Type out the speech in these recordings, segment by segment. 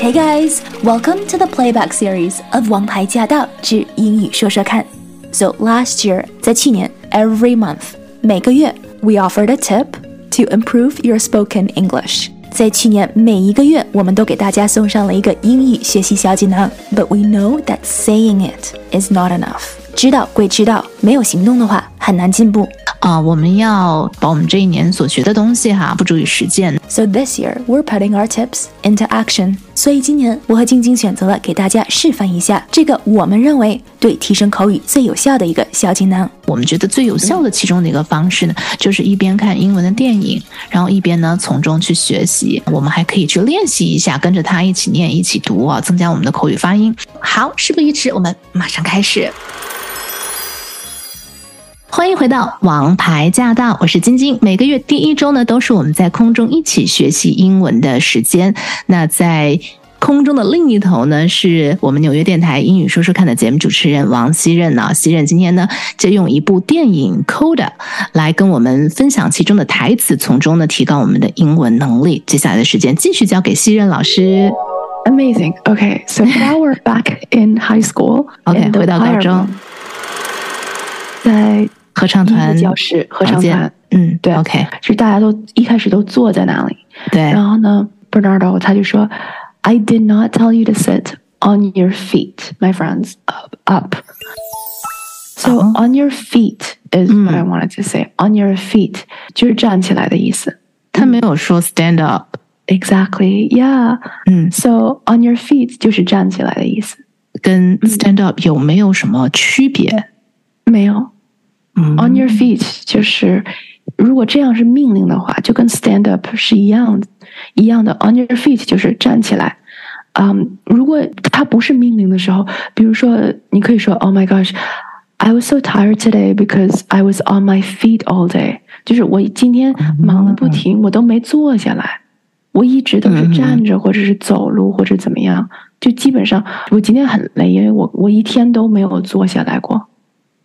Hey guys, welcome to the playback series of《王牌驾到之英语说说看》。So last year，在去年，every month，每个月，we offered a tip to improve your spoken English。在去年每一个月，我们都给大家送上了一个英语学习小锦囊。But we know that saying it is not enough。 知道归知道，没有行动的话，很难进步。啊，我们要把我们这一年所学的东西哈，付诸于实践。So this year we're putting our tips into action。所以今年我和晶晶选择了给大家示范一下这个我们认为对提升口语最有效的一个小锦囊。我们觉得最有效的其中的一个方式呢，就是一边看英文的电影，然后一边呢从中去学习。我们还可以去练习一下，跟着他一起念、一起读啊，增加我们的口语发音。好，事不宜迟，我们马上开始。欢迎回到《王牌驾到》，我是晶晶。每个月第一周呢，都是我们在空中一起学习英文的时间。那在空中的另一头呢，是我们纽约电台英语说说看的节目主持人王希任呢。希任今天呢，就用一部电影《Coda》来跟我们分享其中的台词，从中呢提高我们的英文能力。接下来的时间继续交给希任老师。Amazing. Okay, so now we're back in high school. OK，in the 回到高中合唱团音乐教室合唱房间团，嗯，对，OK，是大家都一开始都坐在那里，对，然后呢，Bernardo 他就说，I did not tell you to sit on your feet, my friends, up, up. So 哦 on your feet is 嗯 what I wanted to say. On your feet 就是站起来的意思。他没有说 stand up， Exactly, yeah. 嗯， So on your feet 就是站起来的意思。跟 stand up 有没有什么区别？没有。 嗯 On your feet 就是，如果这样是命令的话，就跟 stand up 是一样，一样的。On your feet 就是站起来。嗯，如果它不是命令的时候，比如说，你可以说 Oh my gosh, I was so tired today because I was on my feet all day。就是我今天忙得不停，我都没坐下来，我一直都是站着或者是走路或者怎么样。就基本上我今天很累，因为我我一天都没有坐下来过。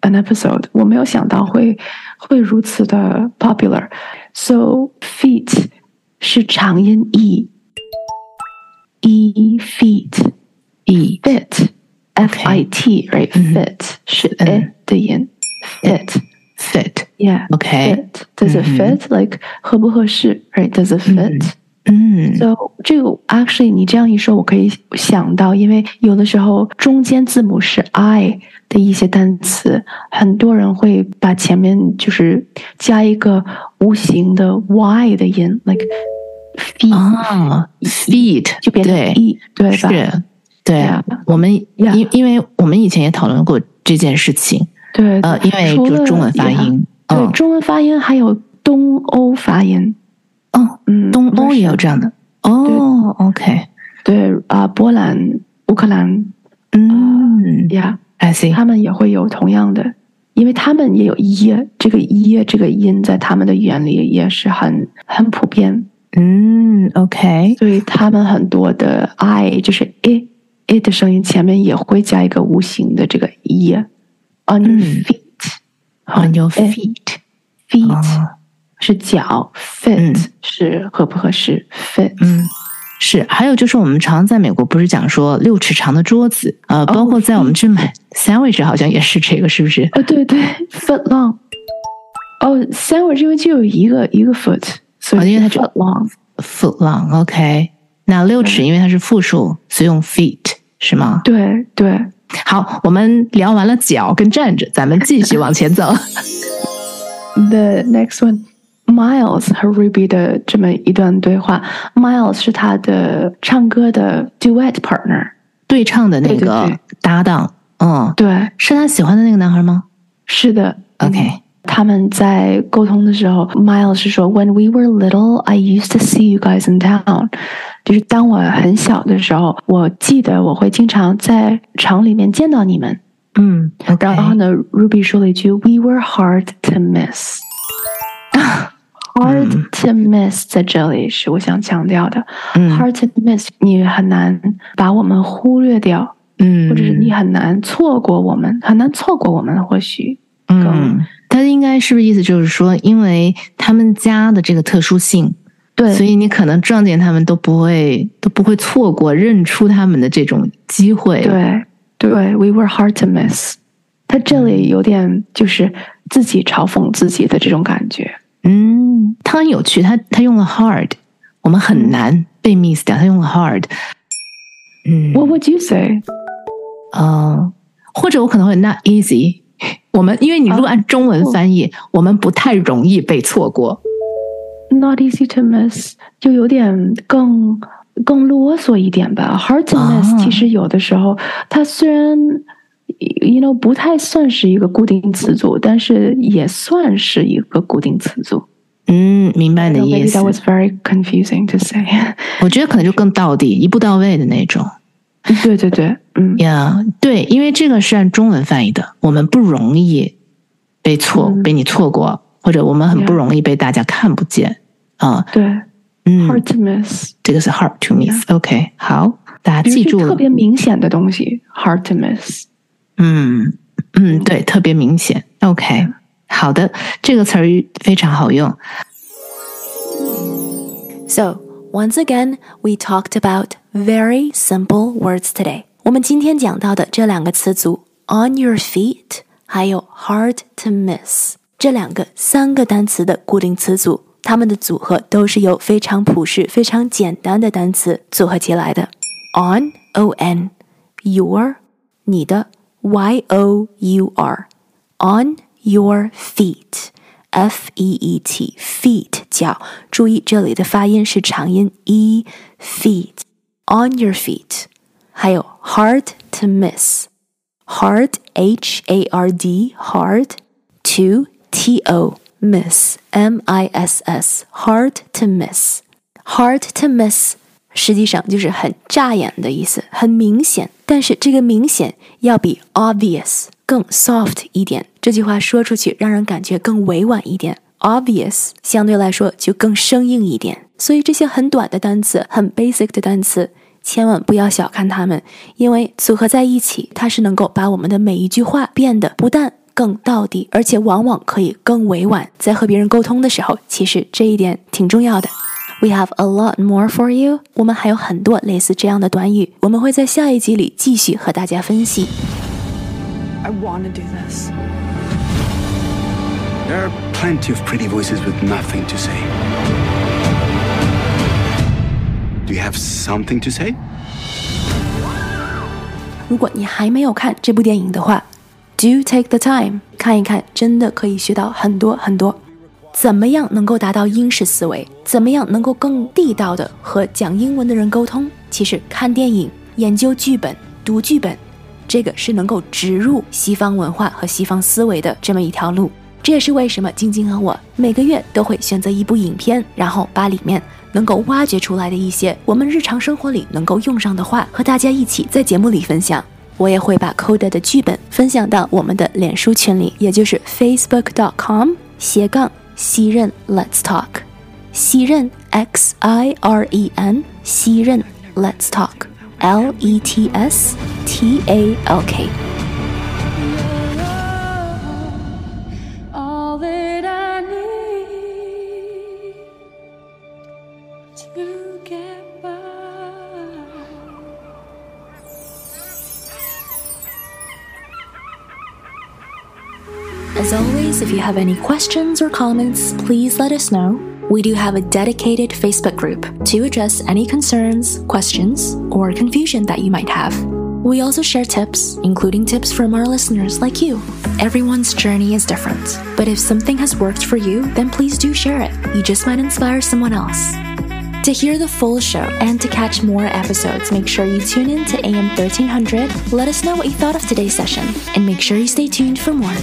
an episode。我没有想到会会如此的 popular。So feet 是长音 e，e feet。 e fit f i t right fit 是 e 的音 fit fit。 yeah OK fit does it fit like 合不合适 right does it fit 嗯。So 这个 actually 你这样一说，我可以想到，因为有的时候中间字母是 i 的一些单词，很多人会把前面就是加一个无形的 y 的音，like feet 啊，feet 就变成对 e 对吧？是，对 Yeah 我们 Yeah 因因为我们以前也讨论过这件事情，对，呃，因为就中文发音，对，嗯，中文发音还有东欧发音，哦，嗯，东欧也有这样的，哦，OK，对啊、波兰、乌克兰嗯呀，I see，他们也会有同样的，因为他们也有耶，这个耶这个音在他们的语言里也是很很普遍，嗯，OK，所以他们很多的 i 就是 i i 的声音前面也会加一个无形的这个 e。On your 嗯。feet，on your eh feet，feet、哦是脚，fit、嗯是合不合适，fit。嗯，是，还有就是我们常在美国不是讲说六尺长的桌子，呃，包括在我们去买 sandwich 好像也是这个，是不是？哦，对对，foot long。哦，sandwich 因为就有一个一个 foot，所以哦因为它就 foot long。foot long，OK，、那六尺因为它是复数，所以用 feet 是吗？对对好，我们聊完了脚跟站着，咱们继续往前走。the next one。Miles 和 Ruby 的这么一段对话，Miles 是他的唱歌的 duet partner，对唱的那个搭档，嗯，对，是他喜欢的那个男孩吗是的？OK，他们在沟通的时候，Miles 是说，When we were little, I used to see you guys in town。就是当我很小的时候，我记得我会经常在厂里面见到你们。嗯，然后呢，Ruby 说了一句，We were hard to miss。Hard to miss 在这里是我想强调的。Hard to miss，你很难把我们忽略掉，嗯，或者是你很难错过我们，很难错过我们。或许，嗯，他应该是不是意思就是说，因为他们家的这个特殊性，对，所以你可能撞见他们都不会都不会错过认出他们的这种机会。对，对，We were hard to miss。他这里有点就是自己嘲讽自己的这种感觉。嗯，他很有趣，他他用了 hard，我们很难被 miss 掉，他用了 hard。嗯，What would you say？呃，或者我可能会 not easy。我们因为你如果按中文翻译，我们不太容易被错过。Not easy to miss，就有点更更啰嗦一点吧。Hard to miss，其实有的时候它虽然。You know 不太算是一个固定词组，但是也算是一个固定词组。嗯，明白你的意思。That was very confusing to say。我觉得可能就更到底、一步到位的那种。对对对，嗯呀，对，因为这个是按中文翻译的，我们不容易被错、被你错过，或者我们很不容易被大家看不见啊。对，嗯，hard to miss，这个是 hard to miss。OK，好，大家记住了，特别明显的东西，hard to miss。嗯嗯，对，特别明显。OK，好的，这个词儿非常好用。So once again, we talked about very simple words today. 我们今天讲到的这两个词组，on your feet，还有 hard to miss，这两个三个单词的固定词组，它们的组合都是由非常朴实、非常简单的单词组合起来的。on o n your 你的 Y O U R on your feet F E E T feet 脚，注意这里的发音是长音 e feet on your feet，还有 hard to miss hard H A R D hard to T O miss M I S S hard to miss hard to miss 实际上就是很扎眼的意思，很明显。 但是这个明显要比 obvious 更 soft 一点。这句话说出去让人感觉更委婉一点。obvious 相对来说就更生硬一点。所以这些很短的单词，很 basic 的单词，千万不要小看它们，因为组合在一起，它是能够把我们的每一句话变得不但更到底，而且往往可以更委婉。在和别人沟通的时候，其实这一点挺重要的。We have a lot more for you。我们还有很多类似这样的短语，我们会在下一集里继续和大家分析。I want to do this. There are plenty of pretty voices with nothing to say. Do you have something to say? 如果你还没有看这部电影的话，Do take the time 看一看，真的可以学到很多很多。 怎么样能够达到英式思维？怎么样能够更地道的和讲英文的人沟通？其实看电影、研究剧本、读剧本，这个是能够植入西方文化和西方思维的这么一条路。这也是为什么晶晶和我每个月都会选择一部影片，然后把里面能够挖掘出来的一些我们日常生活里能够用上的话，和大家一起在节目里分享。我也会把 Code 的剧本分享到我们的脸书群里，也就是 Facebook.com 斜杠。西任 Let's Talk，西任 X I R E N，西任 Let's Talk L E T S T A L K。 If you have any questions or comments, please let us know. We do have a dedicated Facebook group to address any concerns, questions, or confusion that you might have. We also share tips, including tips from our listeners like you. Everyone's journey is different, but if something has worked for you, then please do share it. You just might inspire someone else. To hear the full show and to catch more episodes, make sure you tune in to AM 1300. Let us know what you thought of today's session, and make sure you stay tuned for more.